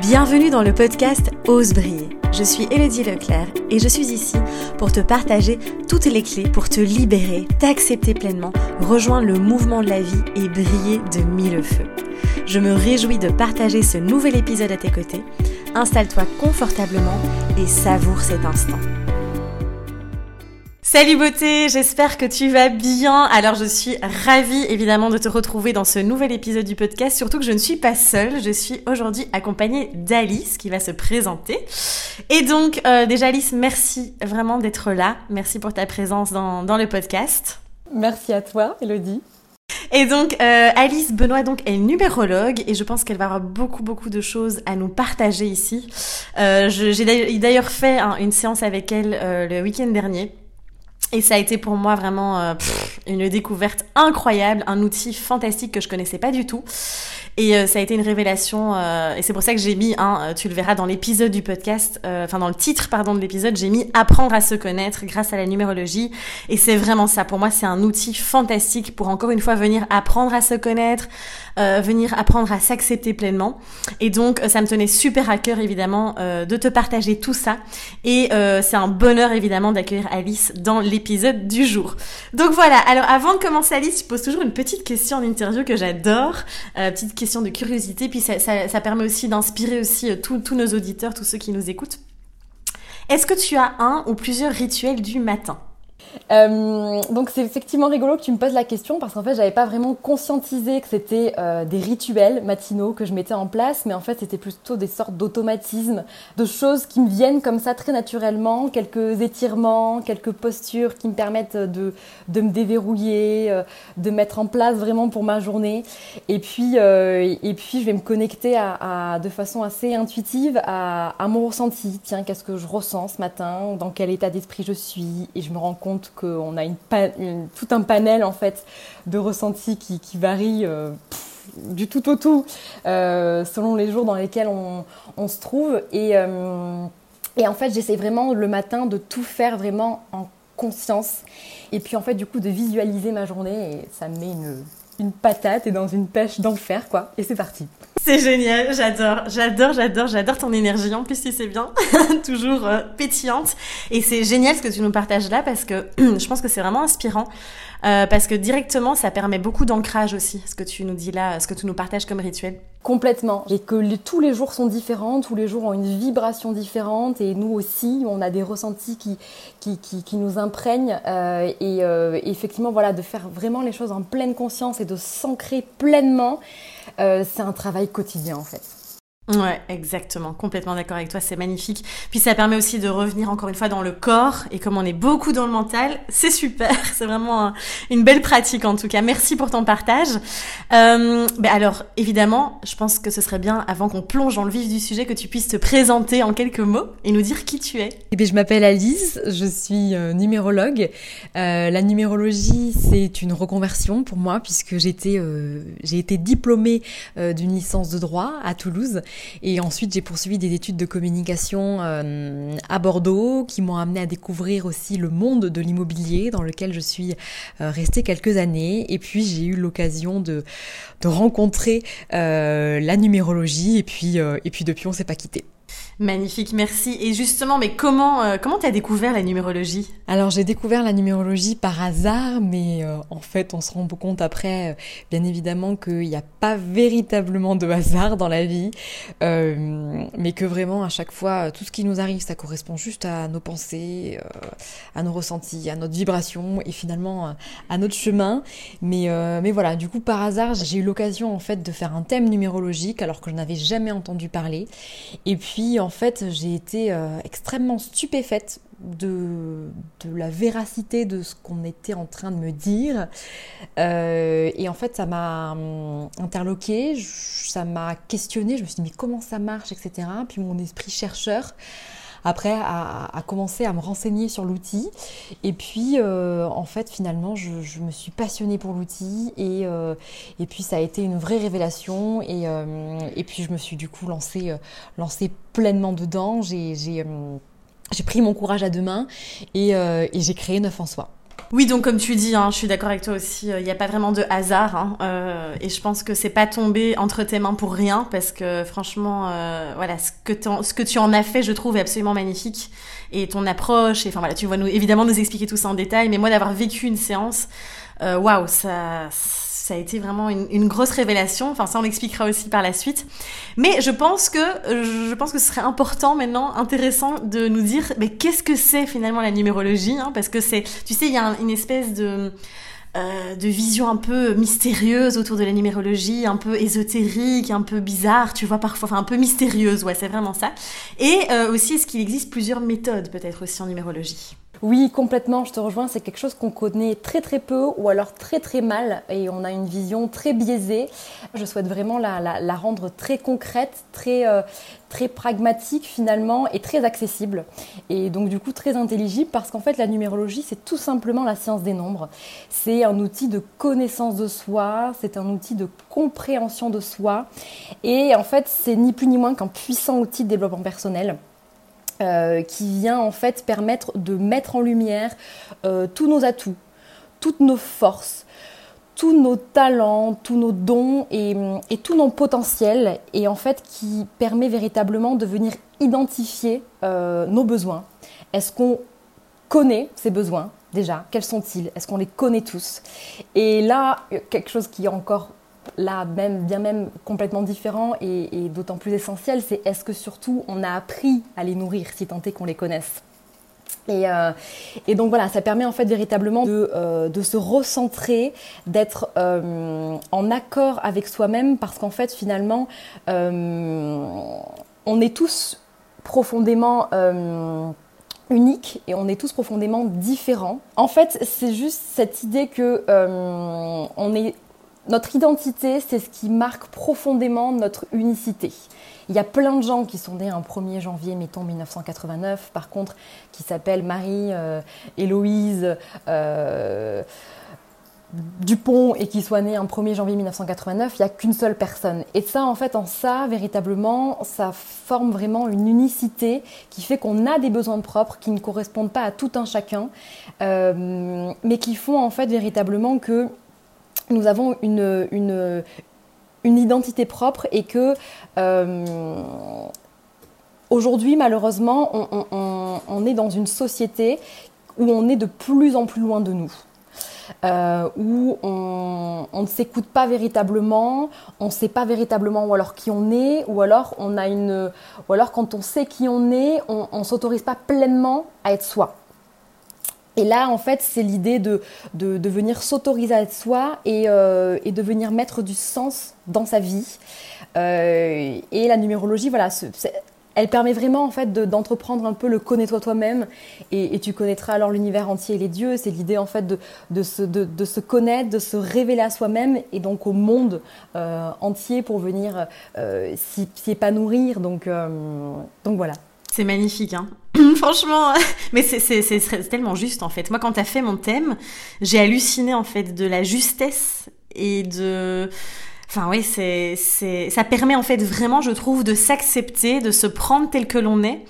Bienvenue dans le podcast Ose briller. Je suis Elodie Leclerc et je suis ici pour te partager toutes les clés pour te libérer, t'accepter pleinement, rejoindre le mouvement de la vie et briller de mille feux. Je me réjouis de partager ce nouvel épisode à tes côtés. Installe-toi confortablement et savoure cet instant. Salut beauté, j'espère que tu vas bien. Alors je suis ravie évidemment de te retrouver dans ce nouvel épisode du podcast, surtout que je ne suis pas seule, je suis aujourd'hui accompagnée d'Alice qui va se présenter. Et donc euh, déjà Alice, merci vraiment d'être là, merci pour ta présence dans, dans le podcast. Merci à toi Elodie. Et donc, euh, Alice Benoît donc est numérologue et je pense qu'elle va avoir beaucoup beaucoup de choses à nous partager ici. Euh, J'ai d'ailleurs fait une séance avec elle euh, le week-end dernier et ça a été pour moi vraiment euh, une découverte incroyable, un outil fantastique que je connaissais pas du tout. Et euh, ça a été une révélation, euh, et c'est pour ça que j'ai mis, hein, tu le verras dans l'épisode du podcast, enfin dans le titre pardon de l'épisode, j'ai mis apprendre à se connaître grâce à la numérologie. Et c'est vraiment ça. Pour moi, c'est un outil fantastique pour encore une fois venir apprendre à se connaître, venir apprendre à s'accepter pleinement. Et donc, ça me tenait super à cœur évidemment de te partager tout ça. Et c'est un bonheur évidemment d'accueillir Alice dans l'épisode du. Donc voilà, alors avant de commencer Alice, je pose toujours une petite question en interview que j'adore, euh, petite question de curiosité, puis ça, ça, permet aussi d'inspirer aussi euh, tous nos auditeurs, tous ceux qui nous écoutent. Est-ce que tu as un ou plusieurs rituels du matin? Euh, donc c'est effectivement rigolo que tu me poses la question parce qu'en fait j'avais pas vraiment conscientisé que c'était euh, des rituels matinaux que je mettais en place, mais en fait c'était plutôt des sortes d'automatismes, de choses qui me viennent comme ça très naturellement, quelques étirements, quelques postures qui me permettent de, de me déverrouiller, euh, de mettre en place vraiment pour ma journée. Et puis, et puis je vais me connecter à de façon assez intuitive à, à mon ressenti. Tiens, qu'est-ce que je ressens ce matin? Dans quel état d'esprit je suis? Et je me rends compte qu'on a tout un panel en fait de ressentis qui, varient euh, du tout au tout euh, selon les jours dans lesquels on, se trouve. Et, euh, et en fait, j'essaie vraiment le matin de tout faire vraiment en conscience. Et puis en fait, du coup, de visualiser ma journée et ça me met une, une patate et dans une pêche d'enfer, quoi. Et c'est parti. C'est génial, j'adore, j'adore, j'adore, j'adore ton énergie. En plus, si c'est bien, toujours euh, pétillante. Et c'est génial ce que tu nous partages là parce que je pense que c'est vraiment inspirant. Euh, parce que directement, ça permet beaucoup d'ancrage aussi, ce que tu nous dis là, ce que tu nous partages comme rituel. Complètement. Et que tous les jours sont différents, tous les jours ont une vibration différente, et nous aussi, on a des ressentis qui, qui, qui, nous imprègnent. Euh, et effectivement, voilà, de faire vraiment les choses en pleine conscience et de s'ancrer pleinement, c'est un travail quotidien en fait. Ouais, exactement, complètement d'accord avec toi, c'est magnifique. Puis ça permet aussi de revenir encore une fois dans le corps, et comme on est beaucoup dans le mental, c'est super, c'est vraiment une belle pratique en tout cas. Merci pour ton partage. Euh, ben alors, évidemment, je pense que ce serait bien, avant qu'on plonge dans le vif du sujet, que tu puisses te présenter en quelques mots et nous dire qui tu es. Eh bien, je m'appelle Alice, je suis euh, numérologue. Euh, la numérologie, c'est une reconversion pour moi, puisque j'étais, euh, j'ai été diplômée d'une licence de droit à Toulouse. Et ensuite, j'ai poursuivi des études de communication euh, à Bordeaux qui m'ont amené à découvrir aussi le monde de l'immobilier dans lequel je suis euh, restée quelques années. Et puis, j'ai eu l'occasion de, rencontrer euh, la numérologie. Et puis, depuis, on s'est pas quitté. Magnifique, merci. Et justement, mais comment euh, comment t'as découvert la numérologie? Alors j'ai découvert la numérologie par hasard, mais euh, en fait on se rend compte après, euh, bien évidemment, qu'il n'y a pas véritablement de hasard dans la vie, mais que vraiment à chaque fois tout ce qui nous arrive, ça correspond juste à nos pensées, à nos ressentis, à notre vibration et finalement à notre chemin. Mais mais voilà, du coup par hasard j'ai eu l'occasion en fait de faire un thème numérologique alors que je n'avais jamais entendu parler. Et puis en fait, j'ai été euh, extrêmement stupéfaite de, la véracité de ce qu'on était en train de me dire. Euh, et en fait, ça m'a hum, interloqué, ça m'a questionné. Je me suis dit, mais comment ça marche, etc. Puis mon esprit chercheur après à, à, commencer à me renseigner sur l'outil. Et puis, euh, en fait, finalement, je, je, me suis passionnée pour l'outil et, euh, et puis ça a été une vraie révélation. Et, euh, et puis, je me suis du coup lancée, euh, lancée pleinement dedans. Euh, j'ai pris mon courage à deux mains et, et j'ai créé Neuf en Soi. Oui, donc comme tu dis, hein, je suis d'accord avec toi aussi, euh, il n'y a pas vraiment de hasard. Hein, euh, et je pense que c'est pas tombé entre tes mains pour rien, parce que franchement, euh, voilà, ce que, ce que tu en as fait, je trouve, est absolument magnifique. Et ton approche, et enfin voilà, tu vas nous, évidemment nous expliquer tout ça en détail, mais moi d'avoir vécu une séance, waouh, ça ça a été vraiment une, grosse révélation. Enfin, ça on l'expliquera aussi par la suite. Mais je pense que je pense que ce serait important maintenant, intéressant de nous dire, mais qu'est-ce que c'est finalement la numérologie hein, Parce que c'est, tu sais, il y a une espèce de euh, de vision un peu mystérieuse autour de la numérologie, un peu ésotérique, un peu bizarre, tu vois parfois, enfin un peu mystérieuse, ouais, c'est vraiment ça. Et euh, aussi, est-ce qu'il existe plusieurs méthodes peut-être aussi en numérologie? Oui, complètement, je te rejoins. C'est quelque chose qu'on connaît très très peu ou alors très très mal et on a une vision très biaisée. Je souhaite vraiment la, rendre très concrète, très, euh, très pragmatique finalement et très accessible. Et donc du coup très intelligible parce qu'en fait la numérologie c'est tout simplement la science des nombres. C'est un outil de connaissance de soi, c'est un outil de compréhension de soi et en fait c'est ni plus ni moins qu'un puissant outil de développement personnel. Euh, qui vient en fait permettre de mettre en lumière euh, tous nos atouts, toutes nos forces, tous nos talents, tous nos dons et, tous nos potentiels, et en fait qui permet véritablement de venir identifier euh, nos besoins. Est-ce qu'on connaît ces besoins? Déjà Quels sont-ils? Est-ce qu'on les connaît tous? Et là, quelque chose qui est encore là même, bien même complètement différent et, d'autant plus essentiel, c'est est-ce que surtout on a appris à les nourrir si tant est qu'on les connaisse. Et, euh, et, donc voilà, ça permet en fait véritablement de, euh, de se recentrer, d'être euh, en accord avec soi-même, parce qu'en fait finalement, on est tous profondément uniques et on est tous profondément différents. En fait, c'est juste cette idée que on est notre identité, c'est ce qui marque profondément notre unicité. Il y a plein de gens qui sont nés un 1er janvier, mettons 1989, par contre, qui s'appellent Marie, euh, Héloïse, euh, Dupont et qui soient nés un 1er janvier 1989, il n'y a qu'une seule personne. Et ça, en fait, en ça, véritablement, ça forme vraiment une unicité qui fait qu'on a des besoins propres qui ne correspondent pas à tout un chacun, euh, mais qui font en fait véritablement que nous avons une, une, une identité propre et que euh, aujourd'hui, malheureusement, on, est dans une société où on est de plus en plus loin de nous. Euh, où on, ne s'écoute pas véritablement, on ne sait pas véritablement ou alors qui on est, ou alors on a une, ou alors quand on sait qui on est, on, ne s'autorise pas pleinement à être soi. Et là, en fait, c'est l'idée de, de, venir s'autoriser à soi et, euh, et, de venir mettre du sens dans sa vie. Euh, et la numérologie, voilà, elle permet vraiment en fait d'entreprendre un peu le connais-toi toi-même et, tu connaîtras alors l'univers entier et les dieux. C'est l'idée en fait de, de, se, de, se connaître, de se révéler à soi-même et donc au monde euh, entier pour venir s'y épanouir. Donc, donc voilà. C'est magnifique, hein. Franchement, mais c'est tellement juste en fait. Moi, quand t'as fait mon thème, j'ai halluciné en fait de la justesse et de. Enfin oui, c'est ça permet en fait vraiment, je trouve, de s'accepter, de se prendre tel que l'on est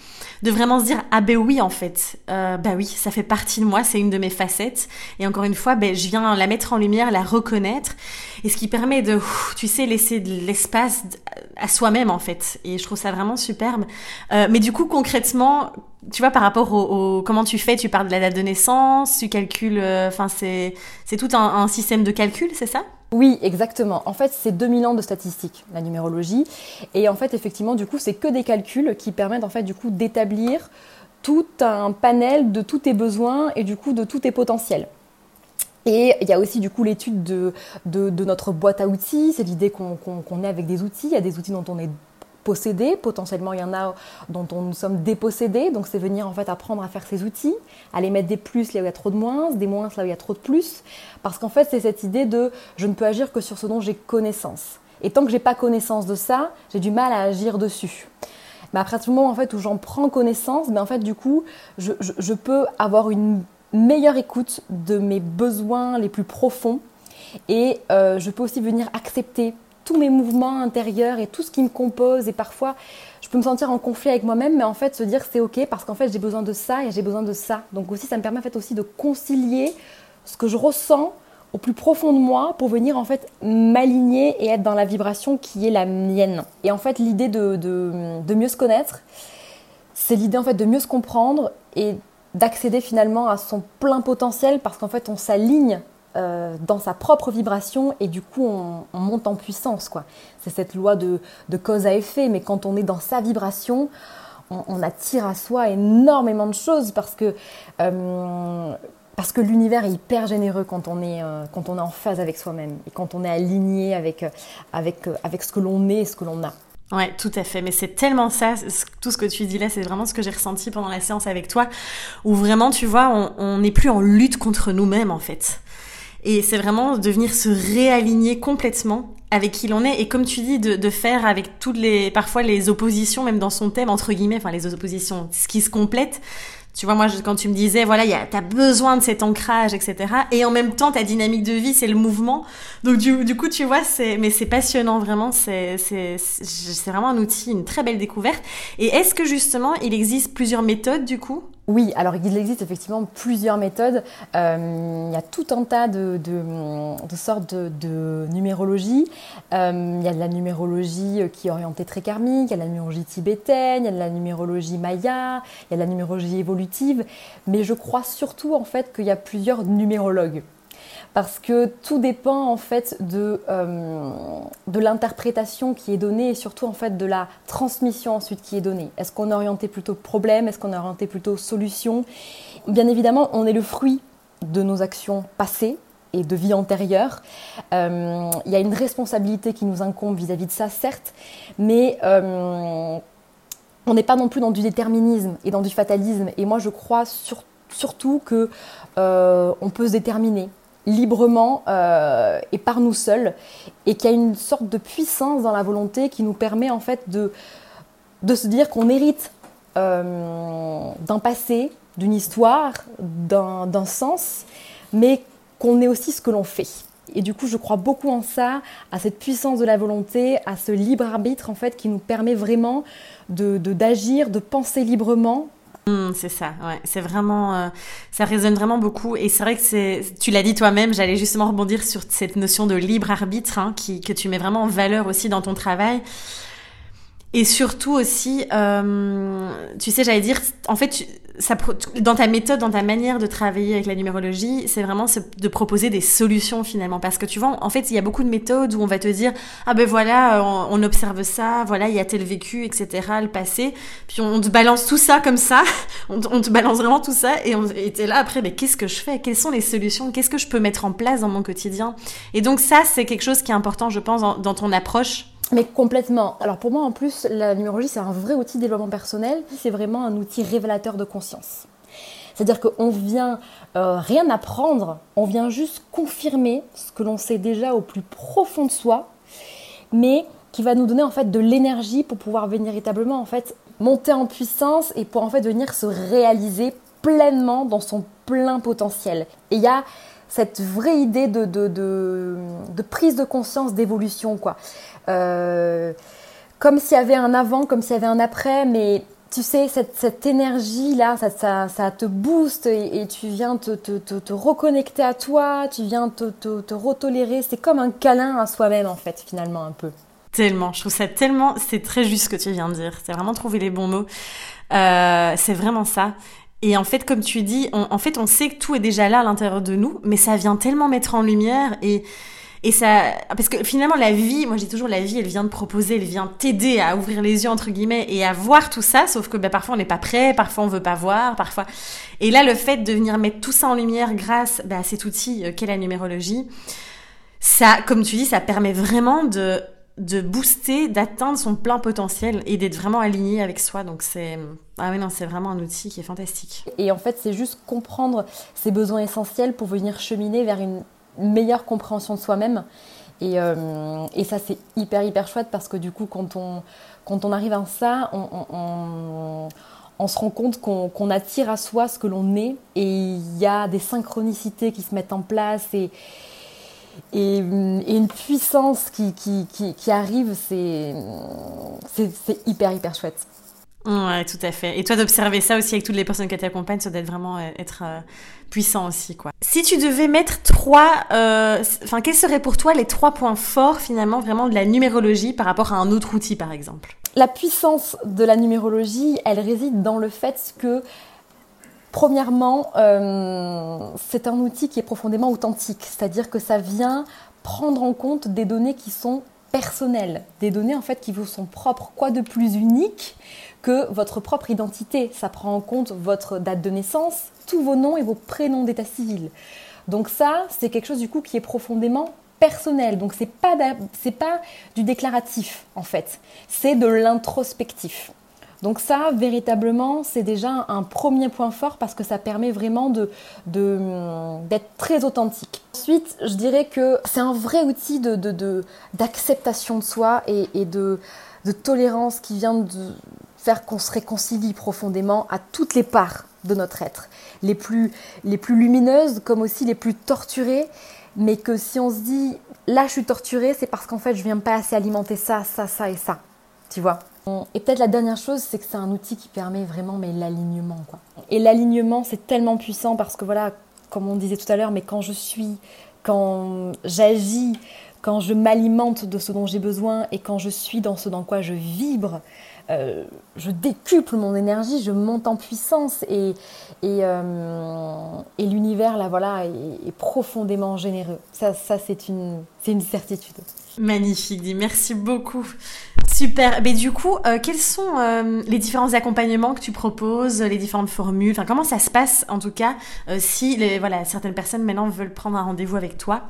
de vraiment se dire ah ben oui en fait, euh, bah oui, ça fait partie de moi, c'est une de mes facettes. Et encore une fois, ben je viens la mettre en lumière, la reconnaître, et ce qui permet de, tu sais, laisser de l'espace à soi-même en fait. Et je trouve ça vraiment superbe. Euh, mais du coup concrètement, tu vois, par rapport au, comment tu fais, tu parles de la date de naissance, tu calcules, euh, enfin c'est c'est tout un, un système de calcul, c'est ça? Oui, exactement. En fait, c'est 2000 ans de statistiques, la numérologie. Et en fait, effectivement, du coup, c'est que des calculs qui permettent en fait, du coup, d'établir tout un panel de tous tes besoins et du coup de tous tes potentiels. Et il y a aussi du coup l'étude de, de, notre boîte à outils, c'est l'idée qu'on est avec des outils, il y a des outils dont on est possédés. Potentiellement, il y en a dont on nous sommes dépossédés. Donc, c'est venir en fait apprendre à faire ces outils, à les mettre des plus là où il y a trop de moins, des moins là où il y a trop de plus. Parce qu'en fait, c'est cette idée de je ne peux agir que sur ce dont j'ai connaissance. Et tant que j'ai pas connaissance de ça, j'ai du mal à agir dessus. Mais après ce moment en fait où j'en prends connaissance, mais en fait du coup, je, je peux avoir une meilleure écoute de mes besoins les plus profonds et euh, je peux aussi venir accepter tous mes mouvements intérieurs et tout ce qui me compose. Et parfois, je peux me sentir en conflit avec moi-même, mais en fait, se dire c'est ok parce qu'en fait, j'ai besoin de ça et j'ai besoin de ça. Donc aussi, ça me permet en fait aussi de concilier ce que je ressens au plus profond de moi pour venir en fait m'aligner et être dans la vibration qui est la mienne. Et en fait, l'idée de, de, mieux se connaître, c'est l'idée en fait de mieux se comprendre et d'accéder finalement à son plein potentiel parce qu'en fait, on s'aligne euh, dans sa propre vibration et du coup on, monte en puissance quoi. C'est cette loi de, cause à effet, mais quand on est dans sa vibration, on, attire à soi énormément de choses parce que euh, que l'univers est hyper généreux quand on est euh, quand on est en phase avec soi-même et quand on est aligné avec avec avec ce que l'on est et ce que l'on a. Ouais, tout à fait. Mais c'est tellement ça, tout ce que tu dis là, c'est vraiment ce que j'ai ressenti pendant la séance avec toi, où vraiment, tu vois, on n'est plus en lutte contre nous-mêmes, en fait. Et c'est vraiment de venir se réaligner complètement avec qui l'on est et comme tu dis de, de, faire avec toutes les parfois les oppositions même dans son thème entre guillemets enfin les oppositions ce qui se complète tu vois, moi, quand tu me disais, voilà, tu as besoin de cet ancrage, etc. Et en même temps, ta dynamique de vie, c'est le mouvement. Donc, du, du coup, tu vois, c'est, mais c'est passionnant, vraiment. C'est, c'est, c'est vraiment un outil, une très belle découverte. Et est-ce que justement, il existe plusieurs méthodes, du coup? Oui, alors il existe effectivement plusieurs méthodes. Euh, il y a tout un tas de, de, sortes de, numérologie. Euh, il y a de la numérologie qui est orientée très karmique, il y a de la numérologie tibétaine, il y a de la numérologie maya, il y a de la numérologie évolutive. Mais je crois surtout en fait qu'il y a plusieurs numérologues parce que tout dépend en fait de, euh, de l'interprétation qui est donnée et surtout en fait de la transmission ensuite qui est donnée. Est-ce qu'on est orienté plutôt problème? Est-ce qu'on est orienté plutôt solution? Bien évidemment, on est le fruit de nos actions passées et de vie antérieure. Euh, il y a une responsabilité qui nous incombe vis-à-vis de ça, certes, mais euh, on n'est pas non plus dans du déterminisme et dans du fatalisme. Et moi, je crois surtout que on peut se déterminer librement euh, et par nous seuls, et qu'il y a une sorte de puissance dans la volonté qui nous permet en fait de, de se dire qu'on hérite euh, d'un passé, d'une histoire, d'un sens, mais qu'on est aussi ce que l'on fait. Et du coup, je crois beaucoup en ça, à cette puissance de la volonté, à ce libre arbitre en fait qui nous permet vraiment de d'agir, de penser librement Mmh, c'est ça, ouais. C'est vraiment, euh, ça résonne vraiment beaucoup. Et c'est vrai que c'est, tu l'as dit toi-même, j'allais justement rebondir sur cette notion de libre arbitre hein, qui, que tu mets vraiment en valeur aussi dans ton travail. Et surtout aussi, euh, tu sais, j'allais dire, en fait, ça, dans ta méthode, dans ta manière de travailler avec la numérologie, c'est vraiment de proposer des solutions finalement. Parce que tu vois, en fait, il y a beaucoup de méthodes où on va te dire, ah ben voilà, on, observe ça, voilà, il y a tel vécu, etc., le passé. Puis on te balance tout ça comme ça, on, te balance vraiment tout ça, et était là après, mais qu'est-ce que je fais? Quelles sont les solutions? Qu'est-ce que je peux mettre en place dans mon quotidien? Et donc ça, c'est quelque chose qui est important, je pense, dans ton approche mais complètement. Alors pour moi en plus, la numérologie c'est un vrai outil de développement personnel, c'est vraiment un outil révélateur de conscience. C'est-à-dire qu'on vient euh, rien apprendre, on vient juste confirmer ce que l'on sait déjà au plus profond de soi, mais qui va nous donner en fait de l'énergie pour pouvoir véritablement en fait monter en puissance et pour en fait venir se réaliser pleinement dans son plein potentiel. Et il y a cette vraie idée de, de, de prise de conscience, d'évolution, quoi. Euh, comme s'il y avait un avant, comme s'il y avait un après, mais tu sais, cette, énergie-là, ça, ça, ça, te booste et, tu viens te, reconnecter à toi, tu viens te, te, retolérer. C'est comme un câlin à soi-même, en fait, finalement, un peu. Tellement, je trouve ça tellement, c'est très juste ce que tu viens de dire. C'est vraiment trouver les bons mots. Euh, c'est vraiment ça. Et en fait, comme tu dis, en fait, on sait que tout est déjà là à l'intérieur de nous, mais ça vient tellement mettre en lumière et et ça, parce que finalement, la vie, moi j'ai toujours la vie, elle vient te proposer, elle vient t'aider à ouvrir les yeux, entre guillemets, et à voir tout ça, sauf que ben, parfois on n'est pas prêt, parfois on veut pas voir, parfois. Et là, le fait de venir mettre tout ça en lumière grâce ben, à cet outil euh, qu'est la numérologie, ça, comme tu dis, ça permet vraiment de, de booster, d'atteindre son plein potentiel et d'être vraiment aligné avec soi. Donc c'est ah oui non, c'est vraiment un outil qui est fantastique. Et en fait, c'est juste comprendre ses besoins essentiels pour venir cheminer vers une meilleure compréhension de soi-même. Et, euh, et, ça, c'est hyper, hyper chouette parce que du coup, quand on, quand on arrive à ça, on, on, se rend compte qu'on attire à soi ce que l'on est et il y a des synchronicités qui se mettent en place et, et, une puissance qui, qui, qui, arrive, c'est hyper, hyper chouette. Ouais, tout à fait. Et toi, d'observer ça aussi avec toutes les personnes qui t'accompagnent, ça doit vraiment euh, être euh, puissant aussi, quoi. Si tu devais mettre trois, euh, enfin, quels seraient pour toi les trois points forts, finalement, vraiment de la numérologie par rapport à un autre outil, par exemple? La puissance de la numérologie, elle réside dans le fait que Premièrement, c'est un outil qui est profondément authentique, c'est-à-dire que ça vient prendre en compte des données qui sont personnelles, des données en fait qui vous sont propres. Quoi de plus unique que votre propre identité? Ça prend en compte votre date de naissance, tous vos noms et vos prénoms d'état civil. Donc ça, c'est quelque chose du coup qui est profondément personnel. Donc c'est pas pas du déclaratif en fait, c'est de l'introspectif. Donc ça, véritablement, c'est déjà un premier point fort parce que ça permet vraiment de, d'être très authentique. Ensuite, je dirais que c'est un vrai outil d'acceptation de, soi et, de tolérance qui vient de faire qu'on se réconcilie profondément à toutes les parts de notre être, les plus, les plus lumineuses comme aussi les plus torturées, mais que si on se dit là je suis torturée, c'est parce qu'en fait je viens pas assez alimenter ça, ça, ça et ça, tu vois? Et peut-être la dernière chose, c'est que c'est un outil qui permet vraiment mais l'alignement. Et l'alignement c'est tellement puissant parce que voilà, comme on disait tout à l'heure, mais quand je suis, quand j'agis, quand je m'alimente de ce dont j'ai besoin et quand je suis dans ce dans quoi je vibre, euh, je décuple mon énergie, je monte en puissance et, et, euh, et l'univers là voilà est, profondément généreux. Ça, ça c'est une, une certitude. Magnifique, dit merci beaucoup. Super. Mais du coup, euh, quels sont les différents accompagnements que tu proposes, les différentes formules? Enfin, comment ça se passe en tout cas si les, voilà certaines personnes maintenant veulent prendre un rendez-vous avec toi?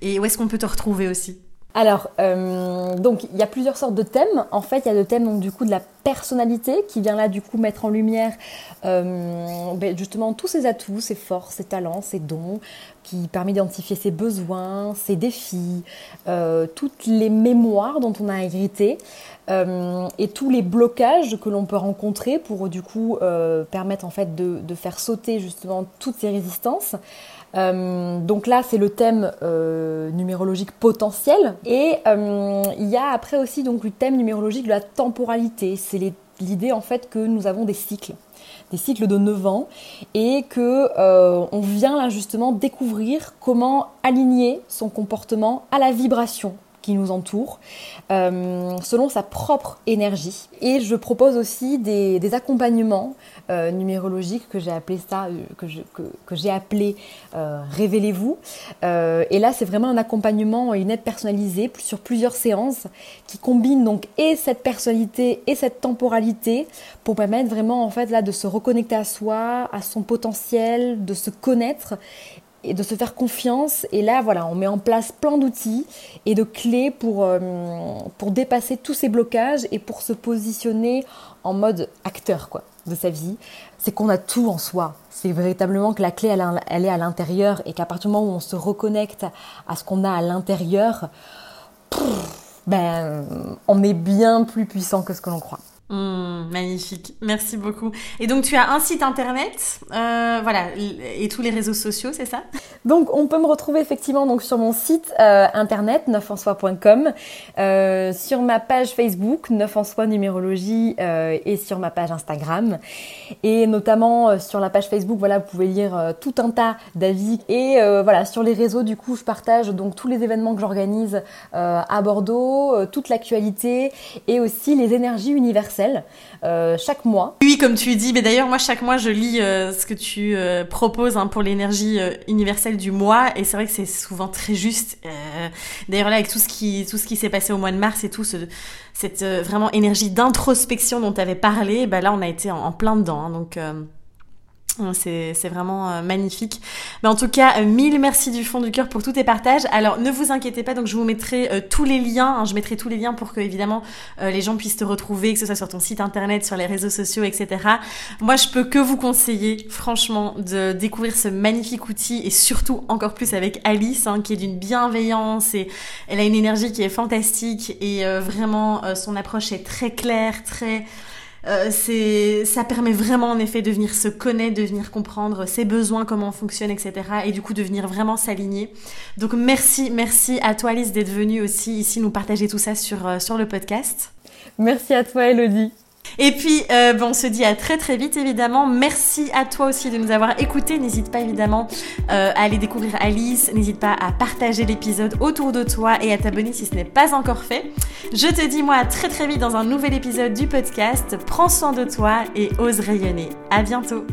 Et où est-ce qu'on peut te retrouver aussi? Alors, euh, donc il y a plusieurs sortes de thèmes. En fait, il y a le thème donc du coup de la personnalité qui vient là du coup mettre en lumière euh, ben, justement tous ses atouts, ses forces, ses talents, ses dons, qui permet d'identifier ses besoins, ses défis, euh, toutes les mémoires dont on a hérité. et tous les blocages que l'on peut rencontrer pour coup permettre en fait de, faire sauter justement toutes ces résistances. Euh, donc là, c'est le thème euh, numérologique potentiel. Et euh, il y a après aussi donc le thème numérologique de la temporalité. C'est l'idée en fait que nous avons des cycles des cycles de 9 ans et que on vient là justement découvrir comment aligner son comportement à la vibration qui nous entoure, selon sa propre énergie. Et je propose aussi des, accompagnements euh, numérologique que j'ai appelé ça, euh, que, j'ai appelé euh, Révélez-vous. et là, c'est vraiment un accompagnement et une aide personnalisée sur plusieurs séances qui combinent donc et cette personnalité et cette temporalité pour permettre vraiment en fait là de se reconnecter à soi, à son potentiel, de se connaître et de se faire confiance. Et là, voilà, on met en place plein d'outils et de clés pour, pour dépasser tous ces blocages et pour se positionner en mode acteur, quoi de sa vie, c'est qu'on a tout en soi. C'est véritablement que la clé, elle, est à l'intérieur et qu'à partir du moment où on se reconnecte à ce qu'on a à l'intérieur, ben, on est bien plus puissant que ce que l'on croit. Mmh, magnifique, merci beaucoup. Et donc tu as un site internet, euh, voilà, et tous les réseaux sociaux, c'est ça? Donc on peut me retrouver effectivement donc sur mon site euh, internet neufensoi.com, euh, sur ma page Facebook neuf numérologie et sur ma page Instagram. Et notamment sur la page Facebook, voilà, vous pouvez lire tout un tas d'avis. Et voilà sur les réseaux du coup je partage donc tous les événements que j'organise à Bordeaux, toute l'actualité et aussi les énergies universelles euh, chaque mois. Oui, comme tu dis, mais d'ailleurs moi chaque mois je lis euh, ce que tu euh, proposes hein, pour l'énergie universelle du mois et c'est vrai que c'est souvent très juste. d'ailleurs là avec tout ce qui qui s'est passé au mois de mars et tout ce, cette vraiment énergie d'introspection dont tu avais parlé, bah là on a été en, plein dedans. Hein, donc c'est vraiment euh, magnifique. Mais en tout cas, euh, mille merci du fond du cœur pour tous tes partages. Alors ne vous inquiétez pas, donc je vous mettrai euh, tous les liens. Hein, je mettrai tous les liens pour que évidemment les gens puissent te retrouver, que ce soit sur ton site internet, sur les réseaux sociaux, etc. Moi, je peux que vous conseiller, franchement, de découvrir ce magnifique outil et surtout encore plus avec Alice, hein, qui est d'une bienveillance et elle a une énergie qui est fantastique et vraiment son approche est très claire, très euh, c'est, ça permet vraiment en effet de venir se connaître, de venir comprendre ses besoins, comment on fonctionne, etc. Et du coup de venir vraiment s'aligner. Donc merci, merci à toi Alice d'être venue aussi ici nous partager tout ça sur, euh, sur le podcast. Merci à toi Elodie. Et puis, euh, bon, on se dit à très très vite évidemment. Merci à toi aussi de nous avoir écoutés. N'hésite pas évidemment euh, à aller découvrir Alice. N'hésite pas à partager l'épisode autour de toi et à t'abonner si ce n'est pas encore fait. Je te dis moi à très très vite dans un nouvel épisode du podcast. Prends soin de toi et ose rayonner. À bientôt.